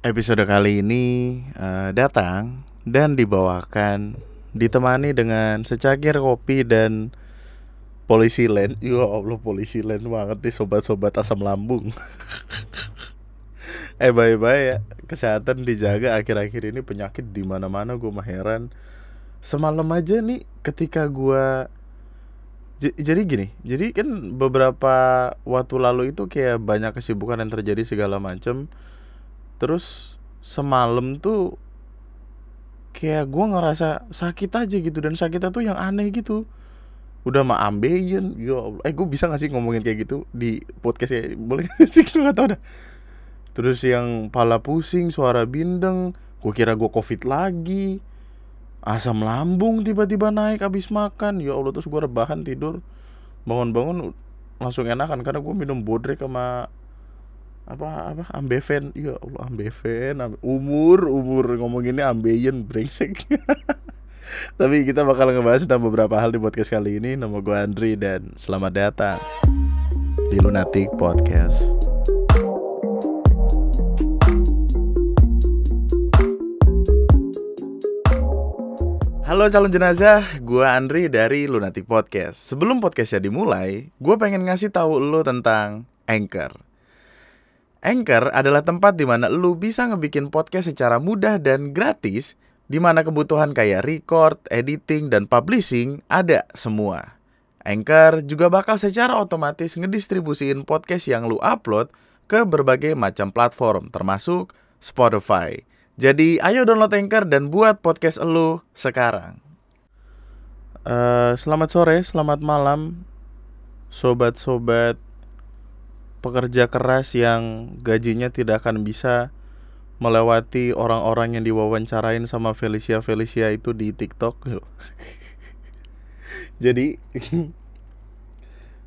Episode kali ini uh, datang dan dibawakan ditemani dengan secangkir kopi dan polisi lain. Ya Allah polisi lain banget nih sobat-sobat asam lambung. eh bye-bye ya. Kesehatan dijaga akhir-akhir ini penyakit di mana-mana gue mah heran. Semalam aja nih ketika gue jadi gini, jadi kan beberapa waktu lalu itu kayak banyak kesibukan yang terjadi segala macam. Terus semalam tuh kayak gue ngerasa sakit aja gitu dan sakitnya tuh yang aneh gitu. Udah mah ambeien, ya Allah. Eh gue bisa gak sih ngomongin kayak gitu di podcast ya? Boleh sih? Gue gak tau dah. Terus yang pala pusing, suara bindeng, gue kira gue covid lagi asam lambung tiba-tiba naik habis makan ya Allah terus gue rebahan tidur bangun-bangun langsung enakan karena gue minum bodrek sama apa apa ambeven ya Allah ambeven umur umur ngomonginnya ambeien brengsek tapi kita bakal ngebahas tentang beberapa hal di podcast kali ini nama gue Andri dan selamat datang di Lunatic Podcast Halo calon jenazah, gue Andri dari Lunatic Podcast. Sebelum podcastnya dimulai, gue pengen ngasih tahu lo tentang Anchor. Anchor adalah tempat di mana lo bisa ngebikin podcast secara mudah dan gratis, di mana kebutuhan kayak record, editing, dan publishing ada semua. Anchor juga bakal secara otomatis ngedistribusiin podcast yang lo upload ke berbagai macam platform, termasuk Spotify. Jadi ayo download Anchor dan buat podcast elu sekarang. Uh, selamat sore, selamat malam, sobat-sobat pekerja keras yang gajinya tidak akan bisa melewati orang-orang yang diwawancarain sama Felicia Felicia itu di TikTok. jadi,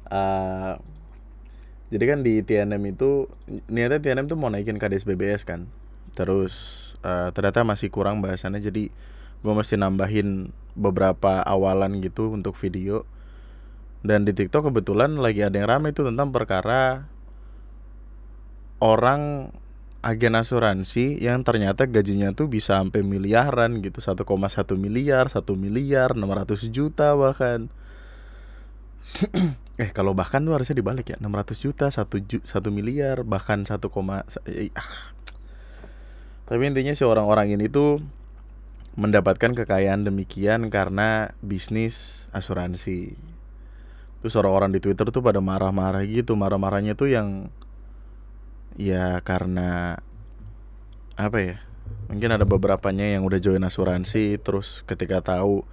uh, jadi kan di TNM itu niatnya TNM tuh mau naikin KDS BBS kan, terus uh, ternyata masih kurang bahasannya jadi gue mesti nambahin beberapa awalan gitu untuk video dan di TikTok kebetulan lagi ada yang ramai itu tentang perkara orang agen asuransi yang ternyata gajinya tuh bisa sampai miliaran gitu 1,1 miliar 1 miliar 600 juta bahkan eh kalau bahkan tuh harusnya dibalik ya 600 juta 1 ju 1 miliar bahkan 1, eh, ah tapi intinya si orang-orang ini tuh mendapatkan kekayaan demikian karena bisnis asuransi. Terus orang-orang di Twitter tuh pada marah-marah gitu, marah-marahnya tuh yang ya karena apa ya? Mungkin ada beberapanya yang udah join asuransi terus ketika tahu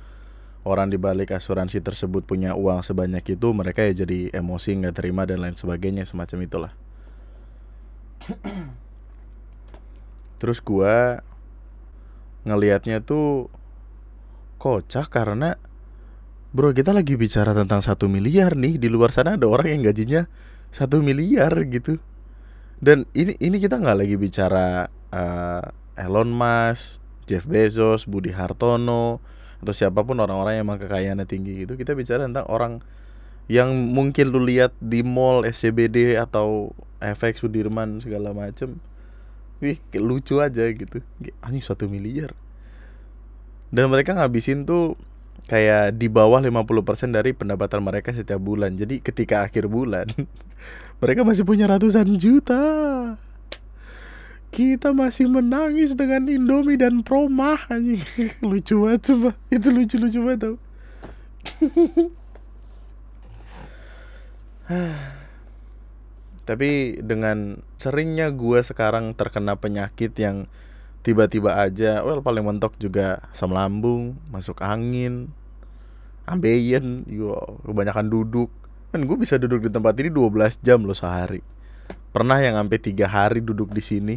orang di balik asuransi tersebut punya uang sebanyak itu, mereka ya jadi emosi nggak terima dan lain sebagainya semacam itulah. terus gua ngelihatnya tuh kocak karena bro kita lagi bicara tentang satu miliar nih di luar sana ada orang yang gajinya satu miliar gitu dan ini ini kita nggak lagi bicara uh, Elon Musk, Jeff Bezos, Budi Hartono atau siapa pun orang-orang yang emang kekayaannya tinggi gitu kita bicara tentang orang yang mungkin lu lihat di mall SCBD atau efek Sudirman segala macem Wih, lucu aja gitu. Anjing satu miliar. Dan mereka ngabisin tuh kayak di bawah 50% dari pendapatan mereka setiap bulan. Jadi ketika akhir bulan mereka masih punya ratusan juta. Kita masih menangis dengan Indomie dan Promah anjing. lucu banget coba. Itu lucu-lucu banget tau. Tapi dengan seringnya gue sekarang terkena penyakit yang tiba-tiba aja, well paling mentok juga asam lambung, masuk angin, ambeien, yo kebanyakan duduk. Kan gue bisa duduk di tempat ini 12 jam loh sehari. Pernah yang sampai tiga hari duduk di sini.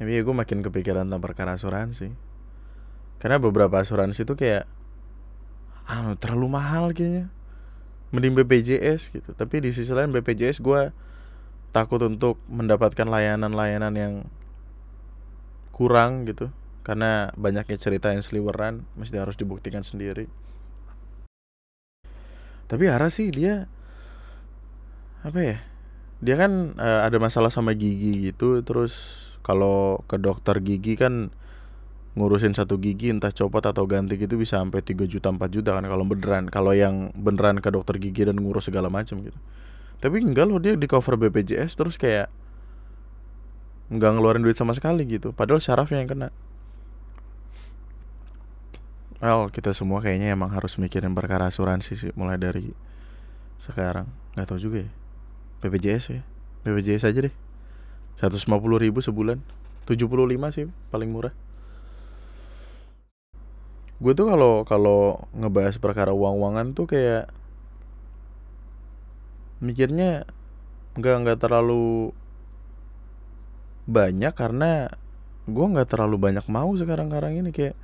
Tapi ya gue makin kepikiran tentang perkara asuransi. Karena beberapa asuransi itu kayak ah, terlalu mahal kayaknya mending BPJS gitu tapi di sisi lain BPJS gue takut untuk mendapatkan layanan-layanan yang kurang gitu karena banyaknya cerita yang seliweran mesti harus dibuktikan sendiri. Tapi arah sih dia apa ya dia kan uh, ada masalah sama gigi gitu. Terus kalau ke dokter gigi kan ngurusin satu gigi entah copot atau ganti gitu bisa sampai 3 juta 4 juta kan kalau beneran. Kalau yang beneran ke dokter gigi dan ngurus segala macam gitu. Tapi enggak loh dia di cover BPJS terus kayak nggak ngeluarin duit sama sekali gitu. Padahal syarafnya yang kena Well, kita semua kayaknya emang harus mikirin perkara asuransi sih mulai dari sekarang. Nggak tahu juga ya. BPJS ya. BPJS aja deh. 150 ribu sebulan. 75 sih paling murah. Gue tuh kalau kalau ngebahas perkara uang-uangan tuh kayak mikirnya nggak nggak terlalu banyak karena gue nggak terlalu banyak mau sekarang-karang ini kayak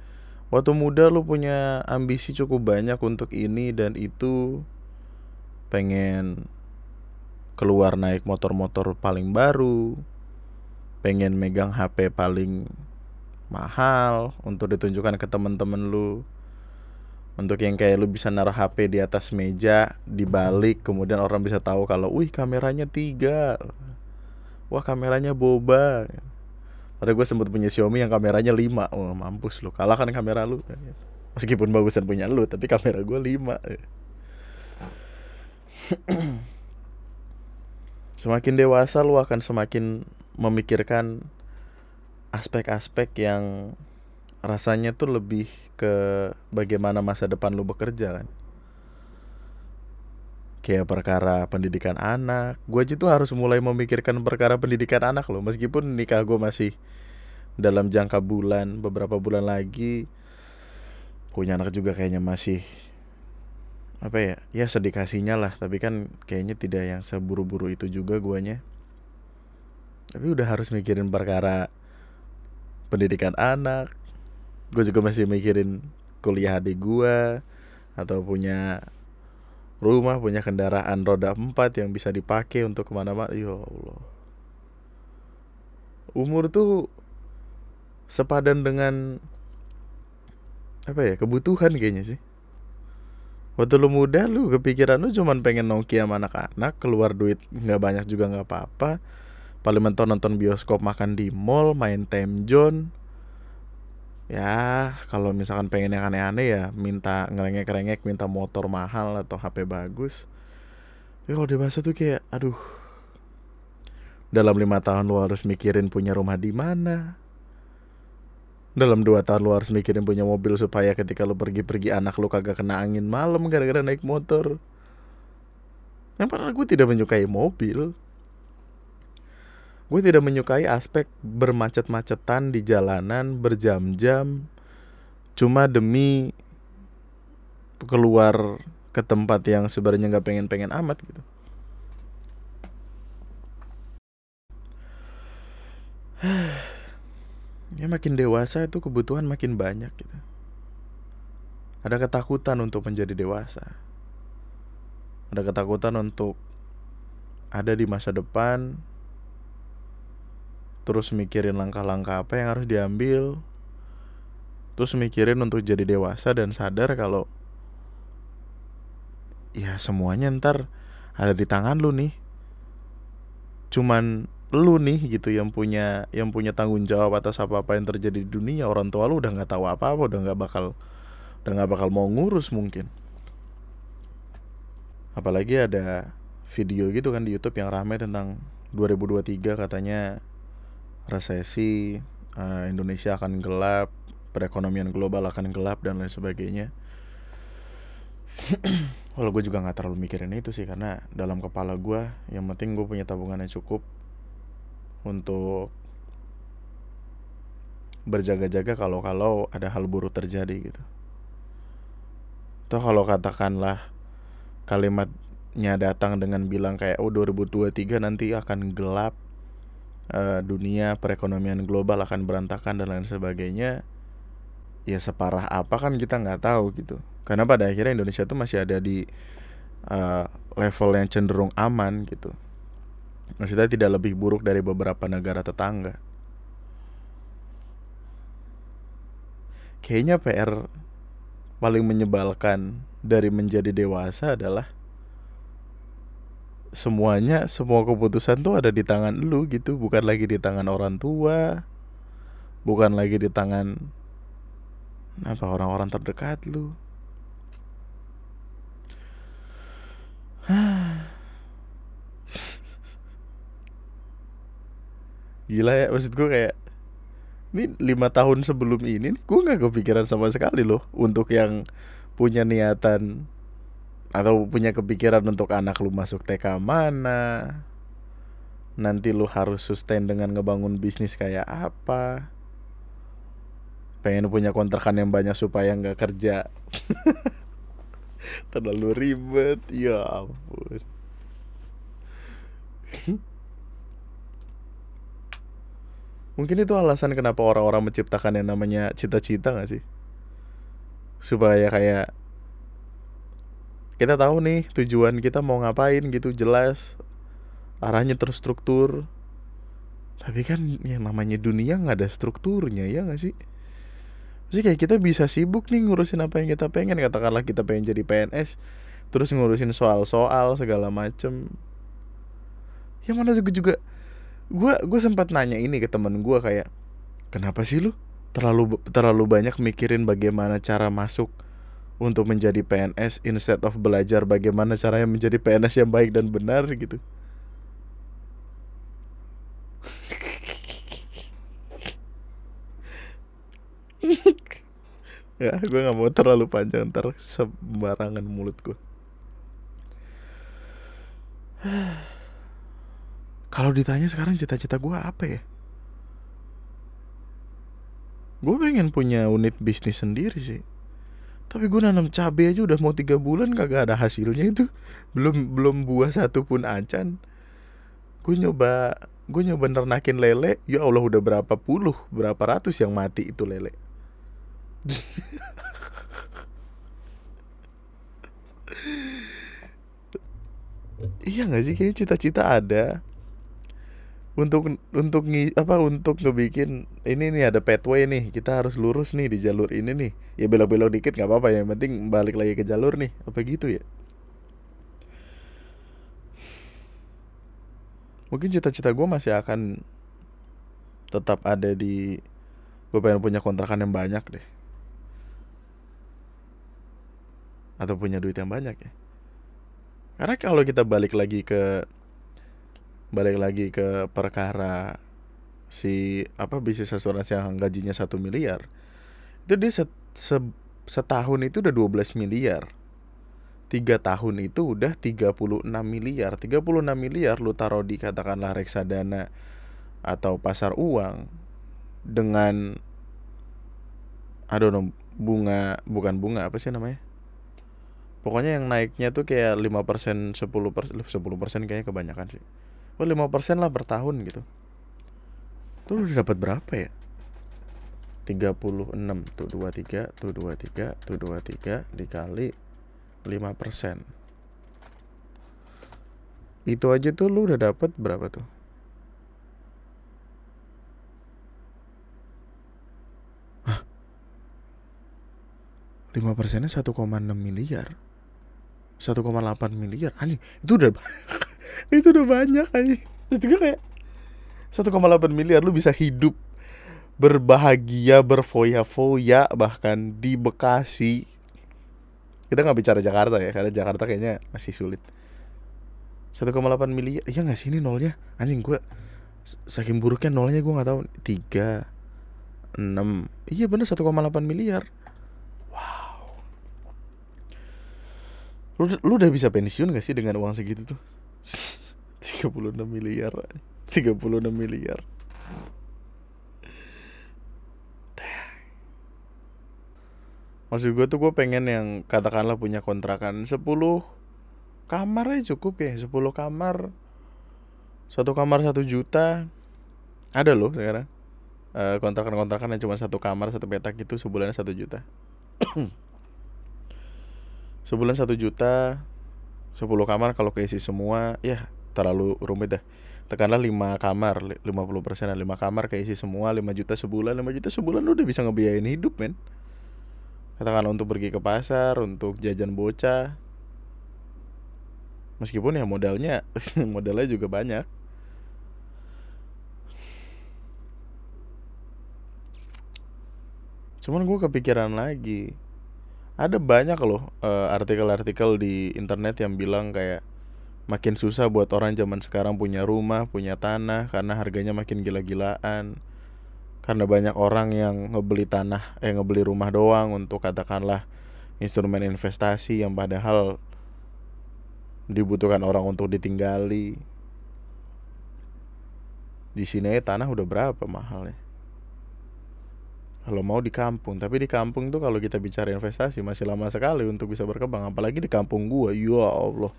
waktu muda lu punya ambisi cukup banyak untuk ini dan itu pengen keluar naik motor-motor paling baru pengen megang HP paling mahal untuk ditunjukkan ke temen-temen lu. Untuk yang kayak lu bisa naruh HP di atas meja dibalik kemudian orang bisa tahu kalau wih kameranya tiga. Wah kameranya boba Padahal gue sempet punya Xiaomi yang kameranya 5 Oh mampus lu. Kalah kan kamera lu. Meskipun bagusan punya lu Tapi kamera gue 5 Semakin dewasa lu akan semakin memikirkan aspek-aspek yang rasanya tuh lebih ke bagaimana masa depan lu bekerja kan kayak perkara pendidikan anak. Gue aja tuh harus mulai memikirkan perkara pendidikan anak loh. Meskipun nikah gue masih dalam jangka bulan beberapa bulan lagi punya anak juga kayaknya masih apa ya ya sedikasinya lah. Tapi kan kayaknya tidak yang seburu-buru itu juga guanya. Tapi udah harus mikirin perkara pendidikan anak. Gue juga masih mikirin kuliah adik gue atau punya rumah punya kendaraan roda empat yang bisa dipakai untuk ke mana-mana. Ya Allah. Umur tuh sepadan dengan apa ya kebutuhan kayaknya sih. Waktu lu muda lu kepikiran lu cuman pengen Nokia sama anak-anak keluar duit nggak banyak juga nggak apa-apa. Paling mentok nonton bioskop makan di mall main time zone ya kalau misalkan pengen yang aneh-aneh ya minta ngerengek-rengek minta motor mahal atau HP bagus. Ya kalau dewasa tuh kayak aduh. Dalam lima tahun lu harus mikirin punya rumah di mana? Dalam dua tahun lu harus mikirin punya mobil supaya ketika lu pergi-pergi anak lu kagak kena angin malam gara-gara naik motor. Yang padahal gue tidak menyukai mobil gue tidak menyukai aspek bermacet-macetan di jalanan berjam-jam cuma demi keluar ke tempat yang sebenarnya nggak pengen-pengen amat gitu. ya makin dewasa itu kebutuhan makin banyak gitu. Ada ketakutan untuk menjadi dewasa. Ada ketakutan untuk ada di masa depan terus mikirin langkah-langkah apa yang harus diambil. Terus mikirin untuk jadi dewasa dan sadar kalau ya semuanya ntar ada di tangan lu nih. Cuman lu nih gitu yang punya yang punya tanggung jawab atas apa apa yang terjadi di dunia orang tua lu udah nggak tahu apa apa udah nggak bakal udah nggak bakal mau ngurus mungkin. Apalagi ada video gitu kan di YouTube yang ramai tentang 2023 katanya resesi uh, Indonesia akan gelap perekonomian global akan gelap dan lain sebagainya Walau gue juga nggak terlalu mikirin itu sih karena dalam kepala gue yang penting gue punya tabungan yang cukup untuk berjaga-jaga kalau-kalau ada hal buruk terjadi gitu. Toh kalau katakanlah kalimatnya datang dengan bilang kayak oh 2023 nanti akan gelap uh, dunia perekonomian global akan berantakan dan lain sebagainya ya separah apa kan kita nggak tahu gitu. Karena pada akhirnya Indonesia tuh masih ada di uh, level yang cenderung aman gitu. Maksudnya tidak lebih buruk dari beberapa negara tetangga. Kayaknya PR paling menyebalkan dari menjadi dewasa adalah semuanya semua keputusan tuh ada di tangan lu gitu. Bukan lagi di tangan orang tua bukan lagi di tangan apa orang-orang terdekat lu. Gila ya maksud gue kayak ini lima tahun sebelum ini gue nggak kepikiran sama sekali loh untuk yang punya niatan atau punya kepikiran untuk anak lu masuk TK mana? Nanti lu harus sustain dengan ngebangun bisnis kayak apa? Pengen punya kontrakan yang banyak supaya nggak kerja. Terlalu ribet. Ya ampun. Mungkin itu alasan kenapa orang-orang menciptakan yang namanya cita-cita gak sih? Supaya kayak kita tahu nih tujuan kita mau ngapain gitu jelas. Arahnya terstruktur. Tapi kan yang namanya dunia nggak ada strukturnya ya nggak sih? Jadi kayak kita bisa sibuk nih ngurusin apa yang kita pengen. Katakanlah kita pengen jadi PNS terus ngurusin soal-soal segala macem. Yang mana juga juga gue gue sempat nanya ini ke temen gue kayak kenapa sih lu terlalu terlalu banyak mikirin bagaimana cara masuk untuk menjadi PNS instead of belajar bagaimana caranya menjadi PNS yang baik dan benar gitu. ya, gue nggak mau terlalu panjang ntar sembarangan mulut gue. Kalau ditanya sekarang cita-cita gue apa ya? Gue pengen punya unit bisnis sendiri sih tapi gue nanam cabai aja udah mau tiga bulan kagak ada hasilnya itu. Belum belum buah satu pun acan. Gue nyoba gue nyoba nernakin lele. Ya allah udah berapa puluh berapa ratus yang mati itu lele. Iya nggak sih? Kayak cita-cita ada untuk untuk ngi, apa untuk ngebikin ini nih ada pathway nih. Kita harus lurus nih di jalur ini nih. Ya belok-belok dikit nggak apa-apa yang penting balik lagi ke jalur nih. Apa gitu ya? Mungkin cita-cita gue masih akan tetap ada di gue pengen punya kontrakan yang banyak deh. Atau punya duit yang banyak ya. Karena kalau kita balik lagi ke balik lagi ke perkara si apa bisnis asuransi yang gajinya satu miliar. Itu dia set, se, setahun itu udah 12 miliar. Tiga tahun itu udah 36 miliar. 36 miliar lu taruh di katakanlah reksadana atau pasar uang dengan know bunga bukan bunga apa sih namanya? Pokoknya yang naiknya tuh kayak 5% 10% 10% kayaknya kebanyakan sih lima persen lah per tahun gitu tuh udah dapat berapa ya? 36 tuh 23 tuh 23 tuh 23 dikali 5 persen. Itu aja tuh lu udah dapat berapa tuh? Hah? 5 persennya 1,6 miliar? 1,8 miliar? Anjing itu udah itu udah banyak aja itu gue kayak 1,8 miliar lu bisa hidup berbahagia berfoya-foya bahkan di Bekasi. Kita nggak bicara Jakarta ya karena Jakarta kayaknya masih sulit. 1,8 miliar iya nggak sih ini nolnya? Anjing gue saking buruknya nolnya gue nggak tahu. Tiga enam iya bener 1,8 miliar. Wow. Lu, lu udah bisa pensiun gak sih dengan uang segitu tuh 36 miliar 36 miliar. Maksud gue tuh gue pengen yang katakanlah punya kontrakan 10 kamar aja cukup ya 10 kamar. Satu kamar satu juta. Ada loh sekarang. Uh, kontrakan-kontrakan yang cuma satu kamar satu petak itu sebulan satu juta. Sebulan satu juta 10 kamar kalau keisi semua ya terlalu rumit dah. Tekanlah 5 kamar 50 persen 5 kamar keisi semua 5 juta sebulan. 5 juta sebulan lu udah bisa ngebiayain hidup men. Katakanlah untuk pergi ke pasar untuk jajan bocah. Meskipun ya modalnya modalnya juga banyak. Cuman gue kepikiran lagi ada banyak loh uh, artikel-artikel di internet yang bilang kayak makin susah buat orang zaman sekarang punya rumah, punya tanah karena harganya makin gila-gilaan. Karena banyak orang yang ngebeli tanah, eh ngebeli rumah doang untuk katakanlah instrumen investasi yang padahal dibutuhkan orang untuk ditinggali. Di sini tanah udah berapa mahalnya? Kalau mau di kampung tapi di kampung tuh kalau kita bicara investasi masih lama sekali untuk bisa berkembang apalagi di kampung gua. Ya Allah.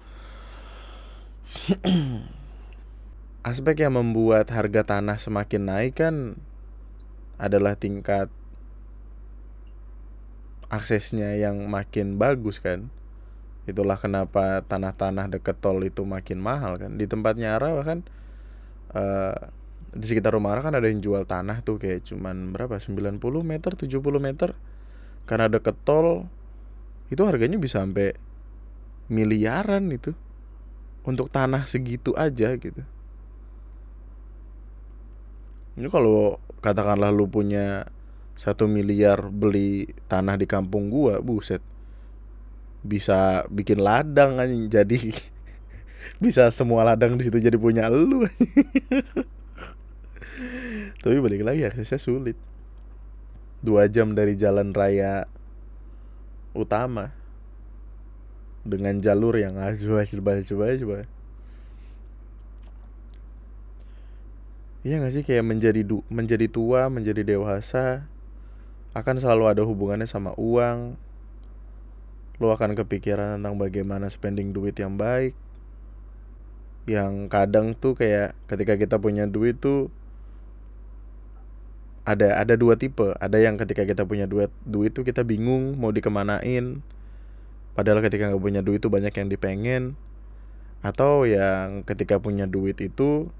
Aspek yang membuat harga tanah semakin naik kan adalah tingkat aksesnya yang makin bagus kan. Itulah kenapa tanah-tanah deket tol itu makin mahal kan. Di tempatnya Ara kan uh, di sekitar rumah kan ada yang jual tanah tuh kayak cuman berapa? 90 meter 70 meter. Karena ada tol itu harganya bisa sampai miliaran itu. Untuk tanah segitu aja gitu. Ini kalau katakanlah lu punya satu miliar beli tanah di kampung gua buset. Bisa bikin ladang kan jadi bisa semua ladang di situ jadi punya lu tapi balik lagi aksesnya sulit dua jam dari jalan raya utama dengan jalur yang coba coba coba coba Iya gak sih kayak menjadi du menjadi tua, menjadi dewasa akan selalu ada hubungannya sama uang. Lo akan kepikiran tentang bagaimana spending duit yang baik. Yang kadang tuh kayak ketika kita punya duit tuh ada ada dua tipe. Ada yang ketika kita punya duit duit tuh kita bingung mau dikemanain. Padahal ketika nggak punya duit tuh banyak yang dipengen. Atau yang ketika punya duit itu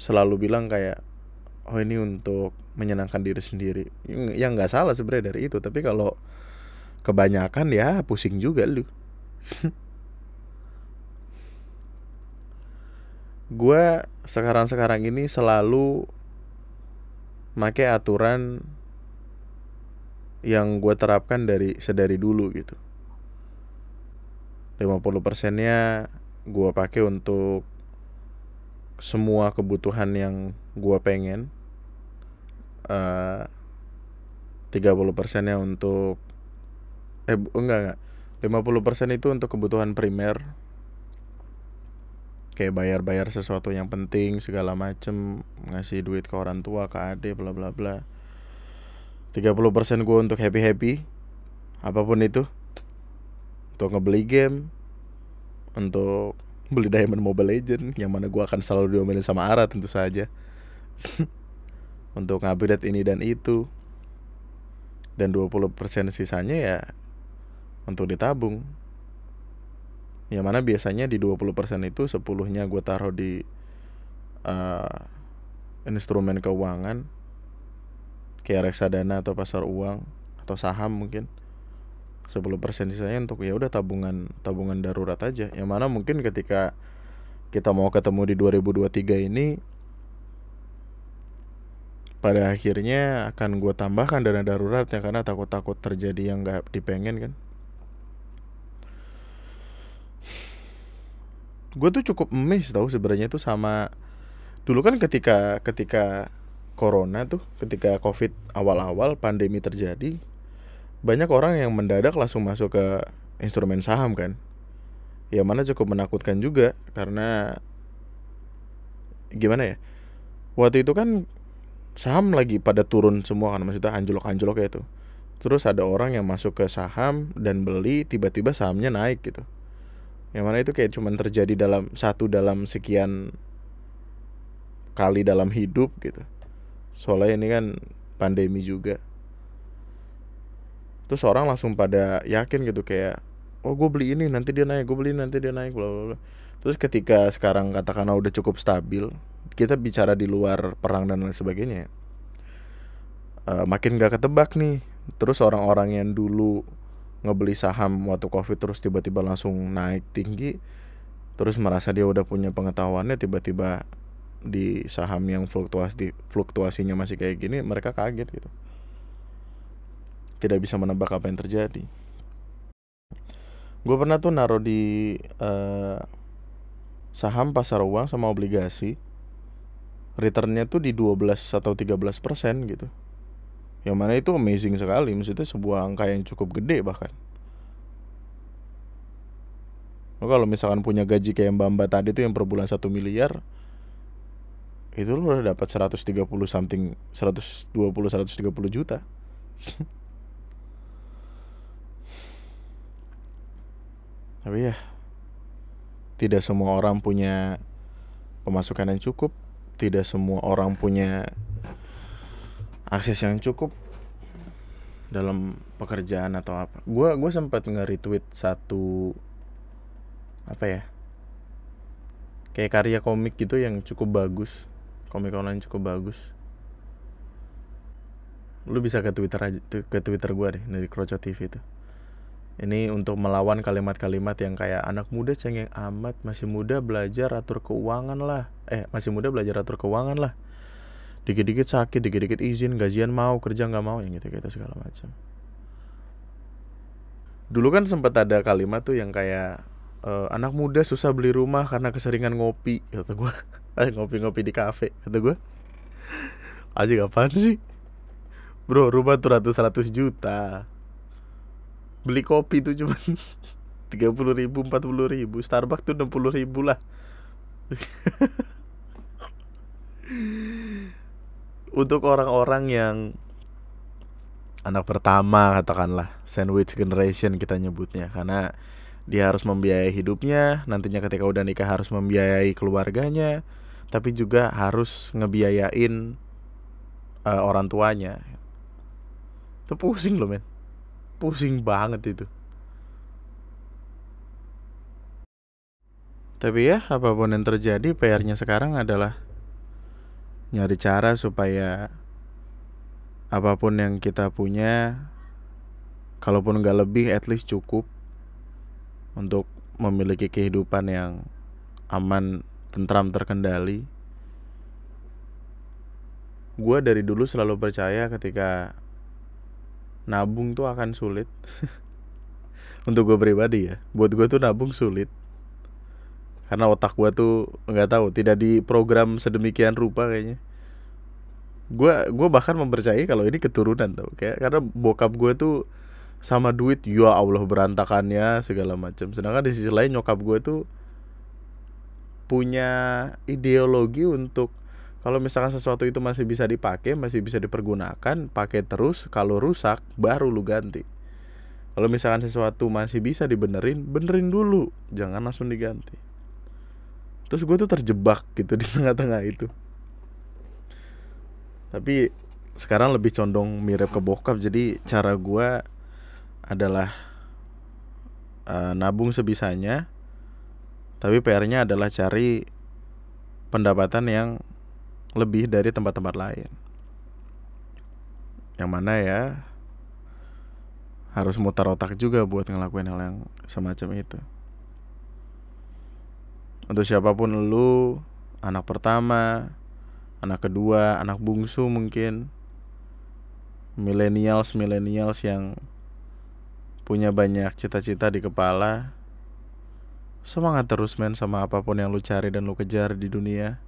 selalu bilang kayak oh ini untuk menyenangkan diri sendiri. Yang nggak salah sebenarnya dari itu. Tapi kalau kebanyakan ya pusing juga lu. Gue sekarang sekarang ini selalu make aturan yang gue terapkan dari sedari dulu gitu. 50 persennya gue pakai untuk semua kebutuhan yang gue pengen. Uh, 30 persennya untuk eh enggak enggak. 50 persen itu untuk kebutuhan primer kayak bayar-bayar sesuatu yang penting segala macem ngasih duit ke orang tua ke adik bla bla bla. 30% gue untuk happy happy apa pun itu. Untuk ngebeli game untuk beli diamond mobile legend yang mana gue akan selalu diomelin sama Ara tentu saja. Untuk ngupdate ini dan itu. Dan 20% sisanya ya untuk ditabung yang mana biasanya di 20% itu 10-nya gue taruh di uh, instrumen keuangan kayak reksadana atau pasar uang atau saham mungkin. 10% sisanya untuk ya udah tabungan tabungan darurat aja. Yang mana mungkin ketika kita mau ketemu di 2023 ini pada akhirnya akan gue tambahkan dana darurat ya karena takut-takut terjadi yang gak dipengen kan gue tuh cukup emes tau sebenarnya tuh sama dulu kan ketika ketika corona tuh ketika covid awal-awal pandemi terjadi banyak orang yang mendadak langsung masuk ke instrumen saham kan. Ya mana cukup menakutkan juga karena gimana ya waktu itu kan saham lagi pada turun semua kan maksudnya anjlok-anjlok kayak itu terus ada orang yang masuk ke saham dan beli tiba-tiba sahamnya naik gitu yang mana itu kayak cuman terjadi dalam satu dalam sekian kali dalam hidup gitu. Soalnya ini kan pandemi juga. Terus orang langsung pada yakin gitu kayak oh gue beli ini nanti dia naik gue beli nanti dia naik bla bla terus ketika sekarang katakanlah udah cukup stabil kita bicara di luar perang dan lain sebagainya uh, makin gak ketebak nih. Terus orang-orang yang dulu ngebeli saham waktu covid terus tiba-tiba langsung naik tinggi terus merasa dia udah punya pengetahuannya tiba-tiba di saham yang fluktuasi fluktuasinya masih kayak gini mereka kaget gitu. Tidak bisa menebak apa yang terjadi. Gue pernah tuh naruh di uh, saham pasar uang sama obligasi. Returnnya tuh di 12 atau 13 persen gitu yang mana itu amazing sekali maksudnya sebuah angka yang cukup gede bahkan. Lo kalau misalkan punya gaji kayak Mbak Mbak tadi tuh yang per bulan satu miliar itu lo udah dapat 130 something 120 130 juta. Tapi ya tidak semua orang punya pemasukan yang cukup tidak semua orang punya akses yang cukup dalam pekerjaan atau apa. Gua gue sempat nge-retweet satu apa ya? Kayak karya komik gitu yang cukup bagus. Komik online cukup bagus. Lu bisa ke Twitter aja ke Twitter gue deh dari Kroco TV itu. Ini untuk melawan kalimat-kalimat yang kayak anak muda cengeng amat, masih muda belajar atur keuangan lah. Eh, masih muda belajar atur keuangan lah dikit-dikit sakit dikit-dikit izin gajian mau kerja nggak mau yang gitu-gitu segala macam. Dulu kan sempat ada kalimat tuh yang kayak e, anak muda susah beli rumah karena keseringan ngopi kata gue eh, ngopi-ngopi di kafe kata gue aja kapan sih? Bro rumah tuh ratus ratus juta. Beli kopi tuh cuma tiga puluh ribu empat puluh ribu Starbucks tuh enam puluh ribu lah untuk orang-orang yang anak pertama katakanlah sandwich generation kita nyebutnya. Karena dia harus membiayai hidupnya nantinya ketika udah nikah harus membiayai keluarganya tapi juga harus ngebiayain uh, orang tuanya. Itu pusing loh men. Pusing banget itu. Tapi ya apa pun yang terjadi PR-nya sekarang adalah nyari cara supaya apa pun yang kita punya kalaupun nggak lebih at least cukup untuk memiliki kehidupan yang aman tentram terkendali. Gue dari dulu selalu percaya ketika nabung tuh akan sulit. Untuk gue pribadi ya buat gue tuh nabung sulit karena otak gue tuh nggak tahu tidak diprogram sedemikian rupa kayaknya. Gue gue bahkan mempercayai kalau ini keturunan tau. Kayak karena bokap gue tuh sama duit ya Allah berantakannya segala macam sedangkan di sisi lain nyokap gue tuh punya ideologi untuk kalau misalkan sesuatu itu masih bisa dipakai masih bisa dipergunakan pakai terus kalau rusak baru lu ganti. Kalau misalkan sesuatu masih bisa dibenerin benerin dulu jangan langsung diganti terus gue tuh terjebak gitu di tengah-tengah itu. Tapi sekarang lebih condong mirip ke bokap. Jadi cara gue adalah uh, nabung sebisanya. Tapi PR-nya adalah cari pendapatan yang lebih dari tempat-tempat lain. Yang mana ya harus mutar otak juga buat ngelakuin hal yang semacam itu untuk siapa pun lu anak pertama anak kedua anak bungsu mungkin. Millennials millennials yang punya banyak cita-cita di kepala. Semangat terus men sama apa pun yang lu cari dan lu kejar di dunia.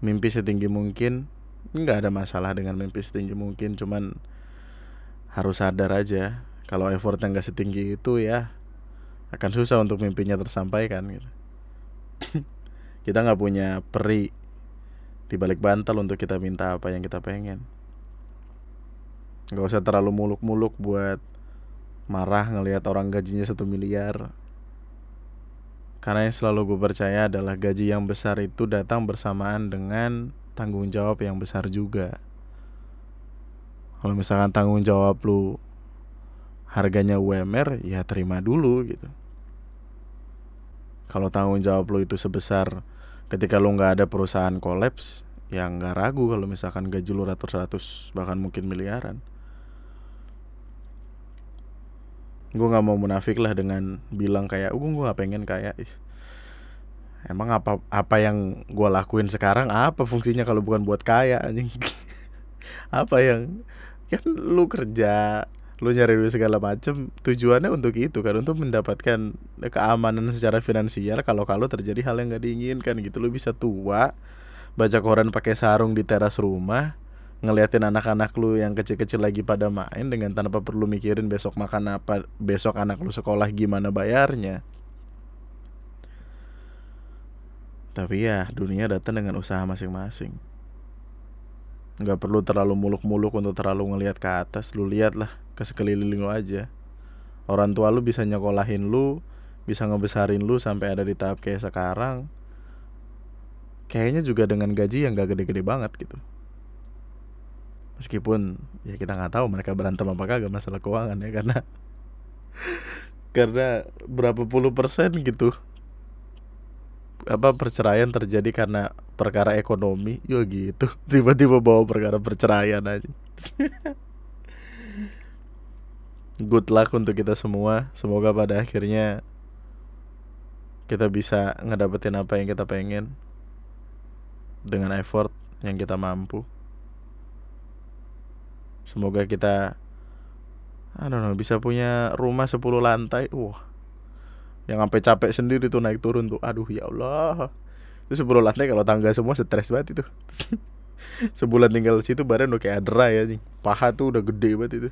Mimpi setinggi mungkin nggak ada masalah dengan mimpi setinggi mungkin cuman harus sadar aja. Kalau effortnya nggak setinggi itu ya akan susah untuk mimpinya tersampaikan gitu. kita nggak punya peri di balik bantal untuk kita minta apa yang kita pengen. Gak usah terlalu muluk-muluk buat marah ngelihat orang gajinya satu miliar. Karena yang selalu gue percaya adalah gaji yang besar itu datang bersamaan dengan tanggung jawab yang besar juga. Kalau misalkan tanggung jawab lu harganya UMR ya terima dulu gitu. Kalau tanggung jawab lo itu sebesar ketika lo nggak ada perusahaan kolaps ya nggak ragu kalau misalkan gaji lo ratus-ratus bahkan mungkin miliaran. Gue nggak mau munafik lah dengan bilang kayak gue gue nggak pengen kayak ih, emang apa apa yang gue lakuin sekarang apa fungsinya kalau bukan buat kaya anjing? Apa yang kan lu kerja lu nyari duit segala macem tujuannya untuk itu kan untuk mendapatkan keamanan secara finansial kalau kalau terjadi hal yang nggak diinginkan gitu lu bisa tua baca koran pakai sarung di teras rumah ngeliatin anak-anak lu yang kecil-kecil lagi pada main dengan tanpa perlu mikirin besok makan apa, besok anak lu sekolah gimana bayarnya. Tapi ya dunia datang dengan usaha masing-masing. Nggak perlu terlalu muluk-muluk untuk terlalu ngelihat ke atas. Lu lihatlah ke sekeliling lu aja. Orang tua lu bisa nyekolahin lu, bisa ngebesarin lu sampai ada di tahap kayak sekarang. Kayaknya juga dengan gaji yang gak gede-gede banget gitu meskipun ya kita nggak tahu mereka berantem apa kagak masalah keuangan ya karena karena berapa puluh persen gitu apa perceraian terjadi karena perkara ekonomi yo gitu tiba-tiba bawa perkara perceraian aja good luck untuk kita semua semoga pada akhirnya kita bisa ngedapetin apa yang kita pengen dengan effort yang kita mampu Semoga kita I don't know, bisa punya rumah 10 lantai. Wah. Yang sampai capek sendiri tuh naik turun tuh. Aduh ya Allah. Itu 10 lantai kalau tangga semua stres banget itu. Sebulan tinggal situ badan udah kayak adra ya nih. Paha tuh udah gede banget itu.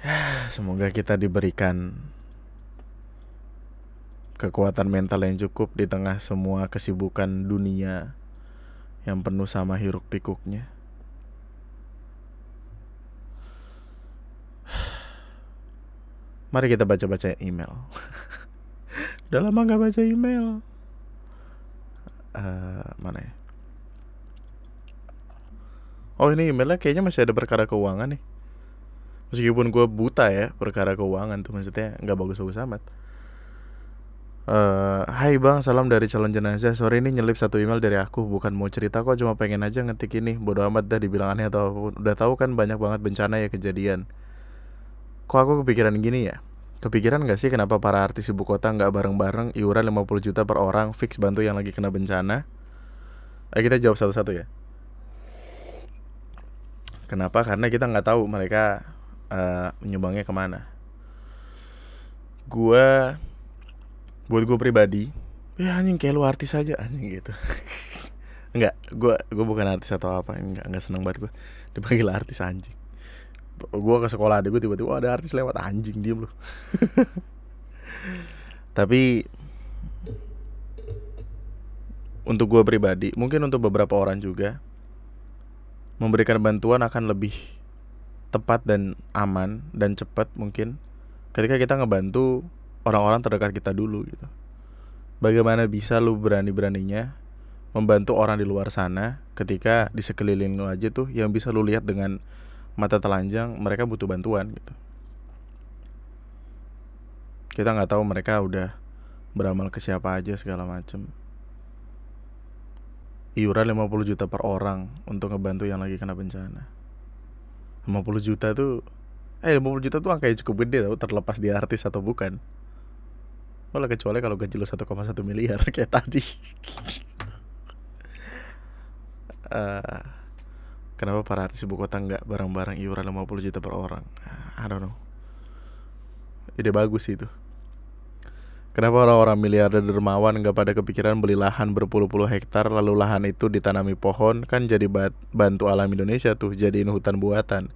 Semoga kita diberikan kekuatan mental yang cukup di tengah semua kesibukan dunia yang penuh sama hiruk pikuknya. Mari kita baca-baca email. Udah lama gak baca email. Uh, mana ya? Oh ini emailnya kayaknya masih ada perkara keuangan nih. Meskipun gue buta ya perkara keuangan tuh maksudnya nggak bagus-bagus amat. Uh, Hai bang, salam dari calon jenazah Sore ini nyelip satu email dari aku Bukan mau cerita kok, cuma pengen aja ngetik ini Bodoh amat dah dibilang aneh atau Udah tahu kan banyak banget bencana ya kejadian Kok aku kepikiran gini ya Kepikiran gak sih kenapa para artis ibu kota nggak bareng-bareng Iuran 50 juta per orang Fix bantu yang lagi kena bencana? Ayo kita jawab satu-satu ya. Kenapa? Karena kita nggak tahu mereka uh, menyumbangnya ke mana. Gua buat gue pribadi ya anjing kayak lu artis aja anjing gitu. Enggak, gue gue bukan artis atau apa enggak enggak seneng banget gue dipanggil artis anjing gue ke sekolah ada gue tiba-tiba ada artis lewat anjing diem lu tapi untuk gue pribadi mungkin untuk beberapa orang juga memberikan bantuan akan lebih tepat dan aman dan cepat mungkin ketika kita ngebantu orang-orang terdekat kita dulu gitu. Bagaimana bisa lu berani-beraninya membantu orang di luar sana ketika di sekeliling lu aja tuh yang bisa lu lihat dengan mata telanjang mereka butuh bantuan gitu. Kita nggak tahu mereka udah beramal ke siapa aja segala macem. Iuran 50 juta per orang untuk ngebantu yang lagi kena bencana. 50 juta tuh Eh 50 juta tuh angkanya cukup gede tau terlepas dia artis atau bukan. Malah kecuali kalau gaji lo 1,1 miliar kayak tadi. uh, kenapa para artis ibu kota nggak bareng-bareng iuran 50 juta per orang? I don't know. Ide bagus sih itu. Kenapa orang-orang miliarder dermawan nggak pada kepikiran beli lahan berpuluh-puluh hektar lalu lahan itu ditanami pohon kan jadi bantu alam Indonesia tuh jadiin hutan buatan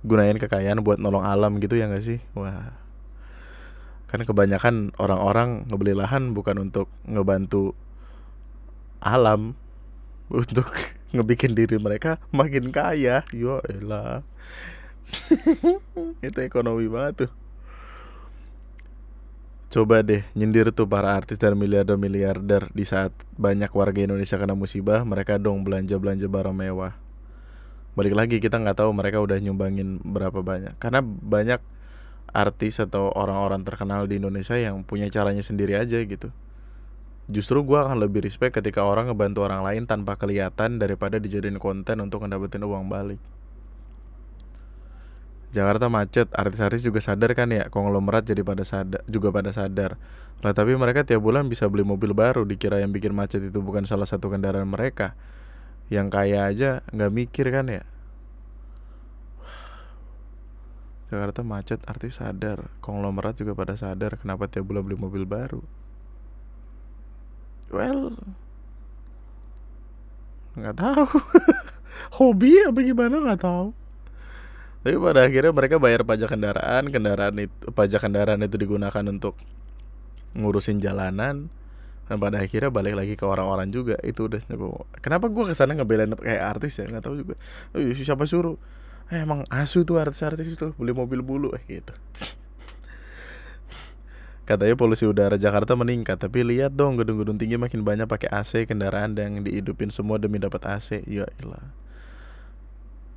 gunain kekayaan buat nolong alam gitu ya nggak sih wah kan kebanyakan orang-orang ngebeli lahan bukan untuk ngebantu alam untuk ngebikin diri mereka makin kaya. Yo elah itu ekonomi banget tuh. Coba deh nyindir tuh para artis dan miliarder miliarder di saat banyak warga Indonesia kena musibah mereka dong belanja belanja barang mewah. Balik lagi kita nggak tahu mereka udah nyumbangin berapa banyak. Karena banyak artis atau orang-orang terkenal di Indonesia yang punya caranya sendiri aja gitu. Justru gue akan lebih respect ketika orang ngebantu orang lain tanpa kelihatan daripada dijadiin konten untuk ngedapetin uang balik. Jakarta macet, artis-artis juga sadar kan ya, konglomerat jadi pada sadar, juga pada sadar. Lah tapi mereka tiap bulan bisa beli mobil baru, dikira yang bikin macet itu bukan salah satu kendaraan mereka. Yang kaya aja nggak mikir kan ya. Jakarta macet, artis sadar, konglomerat juga pada sadar kenapa tiap bulan beli mobil baru. Well, nggak tahu. Hobi apa gimana nggak tahu. Tapi pada akhirnya mereka bayar pajak kendaraan, kendaraan itu pajak kendaraan itu digunakan untuk ngurusin jalanan. Dan pada akhirnya balik lagi ke orang-orang juga itu udah kenapa gue ke sana ngebelain kayak artis ya nggak tahu juga siapa suruh eh, emang asu tuh artis-artis itu beli mobil bulu eh gitu katanya polusi udara Jakarta meningkat tapi lihat dong gedung-gedung tinggi makin banyak pakai AC kendaraan yang dihidupin semua demi dapat AC ya ilah.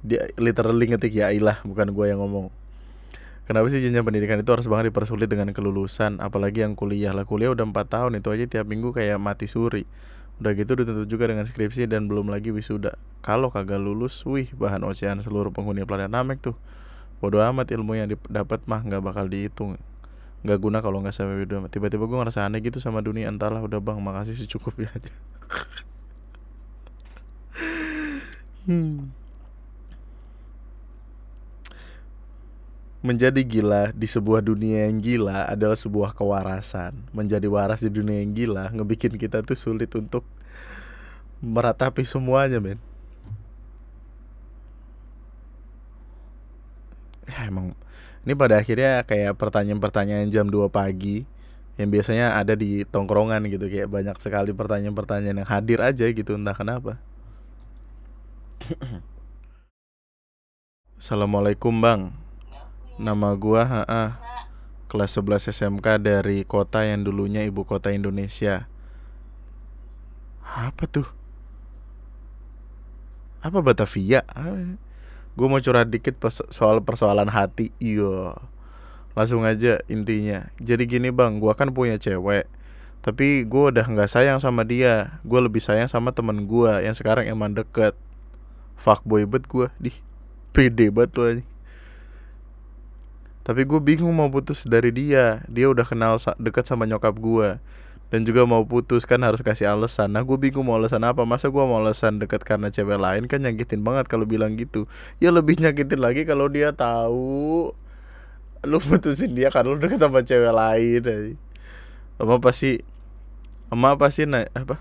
Dia literally ngetik ya ilah bukan gue yang ngomong. Kenapa sih jenjang pendidikan itu harus banget dipersulit dengan kelulusan? Apalagi yang kuliah. Lah Kuliah udah 4 tahun itu aja tiap minggu kayak mati suri. Udah gitu dituntut juga dengan skripsi dan belum lagi wisuda. Kalau kagak lulus, wih bahan ocehan seluruh penghuni planet Namek tuh. Bodoh amat ilmu yang didapat mah nggak bakal dihitung nggak guna kalau nggak sampai video tiba-tiba gue ngerasa aneh gitu sama dunia entahlah udah bang makasih secukupnya aja hmm. Menjadi gila di sebuah dunia yang gila adalah sebuah kewarasan. Menjadi waras di dunia yang gila ngebikin kita tuh sulit untuk meratapi semuanya, men. Ya emang ini pada akhirnya kayak pertanyaan-pertanyaan jam 2 pagi yang biasanya ada di tongkrongan gitu kayak banyak sekali pertanyaan-pertanyaan yang hadir aja gitu entah kenapa. Assalamualaikum bang Nama gua ha kelas 11 SMK dari kota yang dulunya ibu kota Indonesia. Apa tuh? Apa Batavia? Gue mau curhat dikit soal persoalan hati. Iya. Langsung aja intinya. Jadi gini bang, gue kan punya cewek. Tapi gue udah nggak sayang sama dia. Gue lebih sayang sama temen gue yang sekarang emang deket. Fuckboy bet gue. Dih, pede banget lo aja tapi gue bingung mau putus dari dia dia udah kenal dekat sama nyokap gue dan juga mau putus kan harus kasih alasan. Nah gue bingung mau alasan apa. Masa gue mau alasan dekat karena cewek lain kan nyakitin banget kalau bilang gitu. Ya lebih nyakitin lagi kalau dia tahu lu putusin dia kan lu deket sama cewek lain apa pasti emak pasti na apa?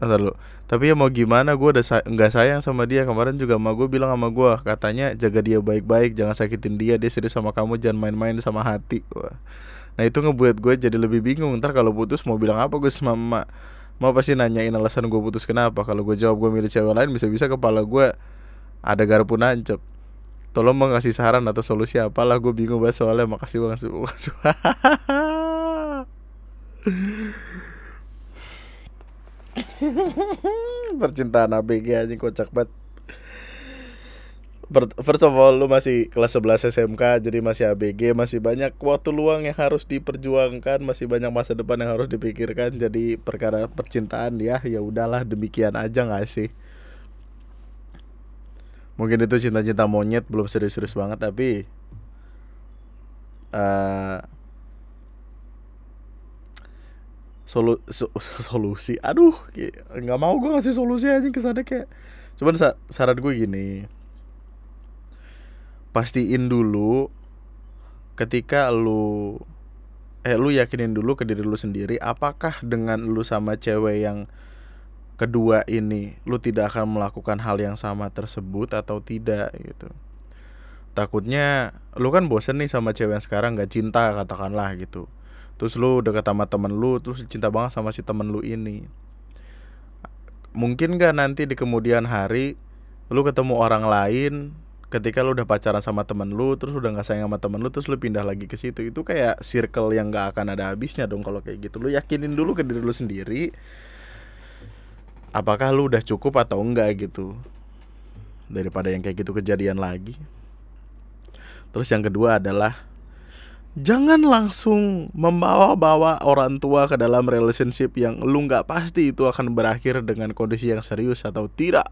Ntar lu. Tapi ya mau gimana? Gue udah say sayang sama dia. Kemarin juga sama gue bilang sama gue katanya jaga dia baik-baik jangan sakitin dia. Dia serius sama kamu jangan main-main sama hati. Wah. Nah itu ngebuat gue jadi lebih bingung. Ntar kalau putus mau bilang apa gue sama emak. Mau pasti nanyain alasan gue putus kenapa. Kalau gue jawab gue milih cewek lain bisa-bisa kepala gue ada garpu nancep tolong mau ngasih saran atau solusi apalah. Gue bingung banget soalnya. Makasih banget waduh Percintaan ABG aja kocak banget. First of all lu masih kelas 11 SMK jadi masih ABG masih banyak waktu luang yang harus diperjuangkan masih banyak masa depan yang harus dipikirkan jadi perkara percintaan ya ya udahlah demikian aja nggak sih? Mungkin itu cinta-cinta monyet belum serius-serius banget tapi uh, solu so, solusi. Aduh nggak mau gue ngasih solusi aja ke sana kayak cuman sa saran gue gini pastiin dulu ketika lu eh lu yakinin dulu ke diri lu sendiri apakah dengan lu sama cewek yang kedua ini lu tidak akan melakukan hal yang sama tersebut atau tidak gitu? Takutnya lu kan bosen nih sama cewek yang sekarang gak cinta katakanlah gitu. Terus lu deket sama temen lu terus cinta banget sama si temen lu ini. Mungkin gak nanti di kemudian hari lu ketemu orang lain ketika lu udah pacaran sama temen lu terus udah nggak sayang sama temen lu terus lu pindah lagi ke situ itu kayak circle yang gak akan ada habisnya dong kalau kayak gitu lu yakinin dulu ke diri lu sendiri apakah lu udah cukup atau enggak gitu daripada yang kayak gitu kejadian lagi terus yang kedua adalah jangan langsung membawa-bawa orang tua ke dalam relationship yang lu nggak pasti itu akan berakhir dengan kondisi yang serius atau tidak.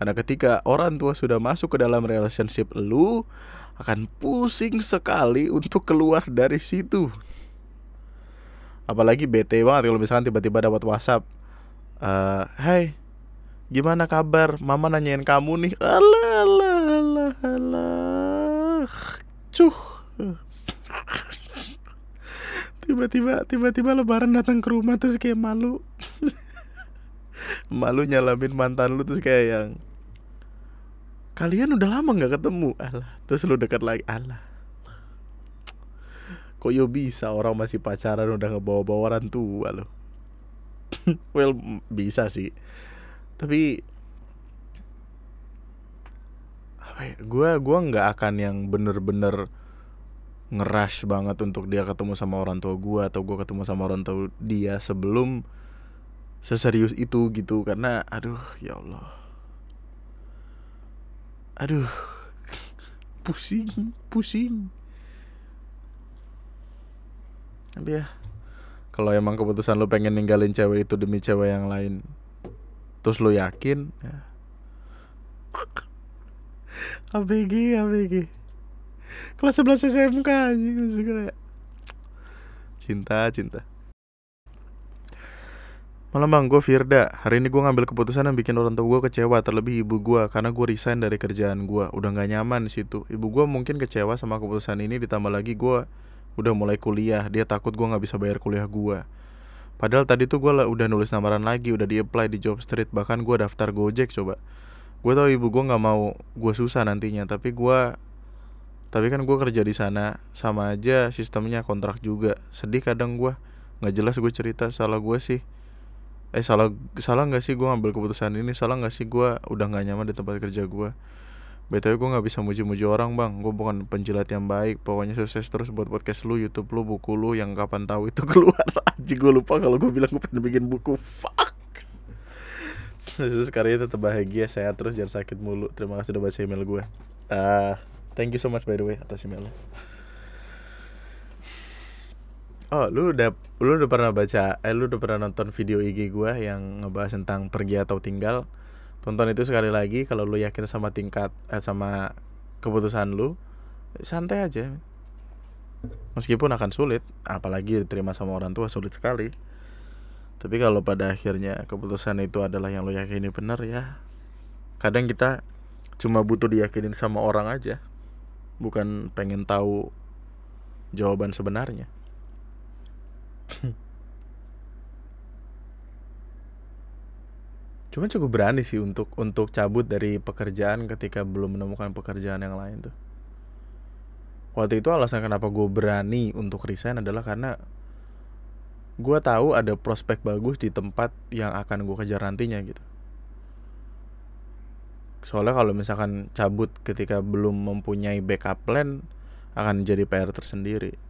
Karena ketika orang tua sudah masuk ke dalam relationship lu akan pusing sekali untuk keluar dari situ. Apalagi bete banget kalau misalkan tiba-tiba dapat WhatsApp, uh, "Hai, gimana kabar? Mama nanyain kamu nih." Alah, alah, alah, alah. Cuh. Tiba-tiba tiba-tiba lebaran datang ke rumah terus kayak malu. malu nyalamin mantan lu terus kayak yang kalian udah lama nggak ketemu? Alah. Terus lu dekat lagi? Alah. Kok yo bisa orang masih pacaran udah ngebawa-bawa orang tua lo well bisa sih. Tapi apa ya gue gua nggak akan yang bener-bener ngerush banget untuk dia ketemu sama orang tua gue atau gue ketemu sama orang tua dia sebelum seserius itu gitu. Karena aduh ya Allah aduh pusing pusing. Tapi ya. Kalau emang keputusan lo pengen ninggalin cewek itu demi cewek yang lain terus lo yakin ya. ABG ABG kelas 11 SMK anjing cinta cinta Malam bang, gue Firda. Hari ini gue ngambil keputusan yang bikin orang tua gue kecewa, terlebih ibu gue, karena gue resign dari kerjaan gue. Udah gak nyaman di situ. Ibu gue mungkin kecewa sama keputusan ini, ditambah lagi gue udah mulai kuliah. Dia takut gue gak bisa bayar kuliah gue. Padahal tadi tuh gue udah nulis lamaran lagi, udah di-apply di job street, bahkan gue daftar Gojek coba. Gue tau ibu gue gak mau gue susah nantinya, tapi gue tapi kan gue kerja di sana sama aja sistemnya kontrak juga sedih kadang gue nggak jelas gue cerita salah gue sih eh salah salah nggak sih gue ngambil keputusan ini? Salah nggak sih gue udah nggak nyaman di tempat kerja gue btw gue nggak bisa muji-muji orang bang. Gue bukan penjilat yang baik. Pokoknya sukses terus buat podcast lu youtube lu buku lu yang kapan tahu itu keluar. Aja gue lupa kalau gue bilang gue pengen bikin buku. Fuck. Sekarang itu tetap bahagia saya terus jangan sakit mulu. Terima kasih udah baca email gue ah uh, thank you so much by the way atas emailnya Oh, lu udah lu udah pernah baca eh lu udah pernah nonton video IG gua yang ngebahas tentang pergi atau tinggal? Tonton itu sekali lagi kalau lu yakin sama tingkat eh, sama keputusan lu, santai aja. Meskipun akan sulit, apalagi diterima sama orang tua sulit sekali. Tapi kalau pada akhirnya keputusan itu adalah yang lu yakini benar ya. Kadang kita cuma butuh diyakinin sama orang aja. Bukan pengen tahu jawaban sebenarnya. Cuma cukup berani sih untuk untuk cabut dari pekerjaan ketika belum menemukan pekerjaan yang lain tuh. Waktu itu alasan kenapa gue berani untuk resign adalah karena gue tahu ada prospek bagus di tempat yang akan gue kejar nantinya gitu. Soalnya kalau misalkan cabut ketika belum mempunyai backup plan akan jadi PR tersendiri.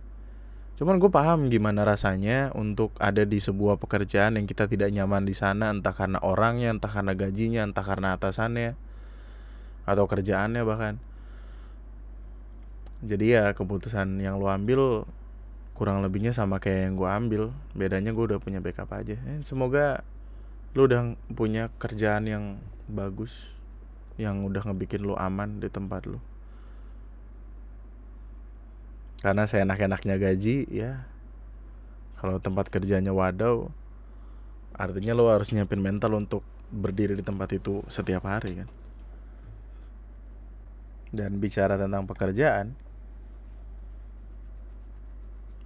Cuman gue paham gimana rasanya untuk ada di sebuah pekerjaan yang kita tidak nyaman di sana, entah karena orangnya, entah karena gajinya, entah karena atasannya, atau kerjaannya bahkan. Jadi ya keputusan yang lo ambil kurang lebihnya sama kayak yang gue ambil. Bedanya gue udah punya backup aja. Eh, semoga lo udah punya kerjaan yang bagus, yang udah ngebikin lo aman di tempat lo karena saya enak-enaknya gaji ya. Kalau tempat kerjanya wadaw artinya lo harus nyiapin mental untuk berdiri di tempat itu setiap hari kan? Dan bicara tentang pekerjaan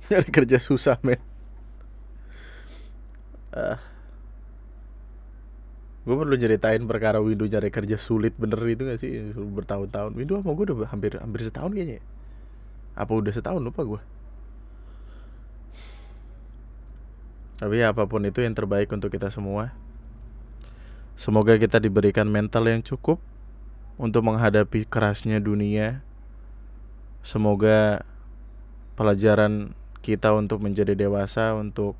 nyari kerja susah men. Uh, gue perlu ceritain perkara Windu nyari kerja sulit bener itu gak sih? Bertahun-tahun. Windu mau gue udah hampir hampir setahun kayaknya. ya? Apa udah setahun? Lupa gue tapi ya, apa pun itu yang terbaik untuk kita semua. Semoga kita diberikan mental yang cukup untuk menghadapi kerasnya dunia. Semoga pelajaran kita untuk menjadi dewasa untuk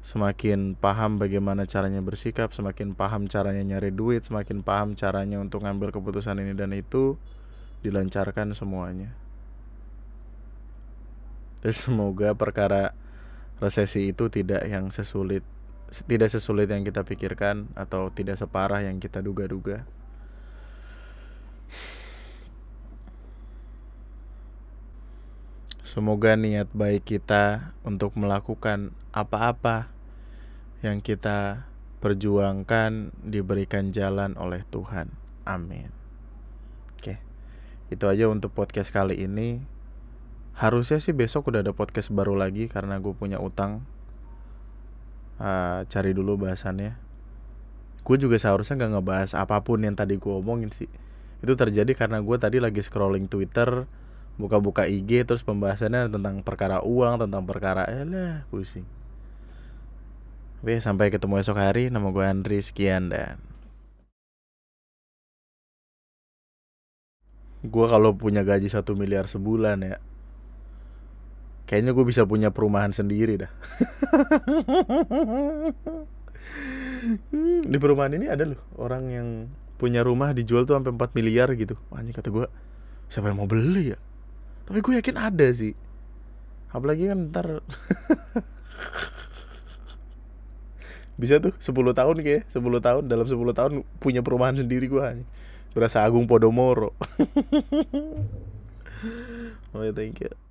semakin paham bagaimana caranya bersikap, semakin paham caranya nyari duit, semakin paham caranya untuk ngambil keputusan ini dan itu dilancarkan semuanya. Terus semoga perkara resesi itu tidak yang sesulit tidak sesulit yang kita pikirkan atau tidak separah yang kita duga-duga. Semoga niat baik kita untuk melakukan apa-apa yang kita perjuangkan diberikan jalan oleh Tuhan. Amin. Oke. Itu aja untuk podcast kali ini. Harusnya sih besok udah ada podcast baru lagi karena gue punya utang. Uh, cari dulu bahasannya. Gue juga seharusnya nggak ngebahas apa pun yang tadi gue omongin sih. Itu terjadi karena gue tadi lagi scrolling Twitter buka-buka IG terus pembahasannya tentang perkara uang tentang perkara eh lah pusing Oke sampai ketemu esok hari nama gue Andri sekian dan gue kalau punya gaji satu miliar sebulan ya kayaknya gue bisa punya perumahan sendiri dah. Di perumahan ini ada loh orang yang punya rumah dijual tuh sampai 4 miliar gitu. Anjing kata gue siapa yang mau beli ya? Tapi gue yakin ada sih. Apalagi kan ntar bisa tuh 10 tahun kayak 10 tahun dalam 10 tahun punya perumahan sendiri gue berasa Agung Podomoro. Oh ya thank you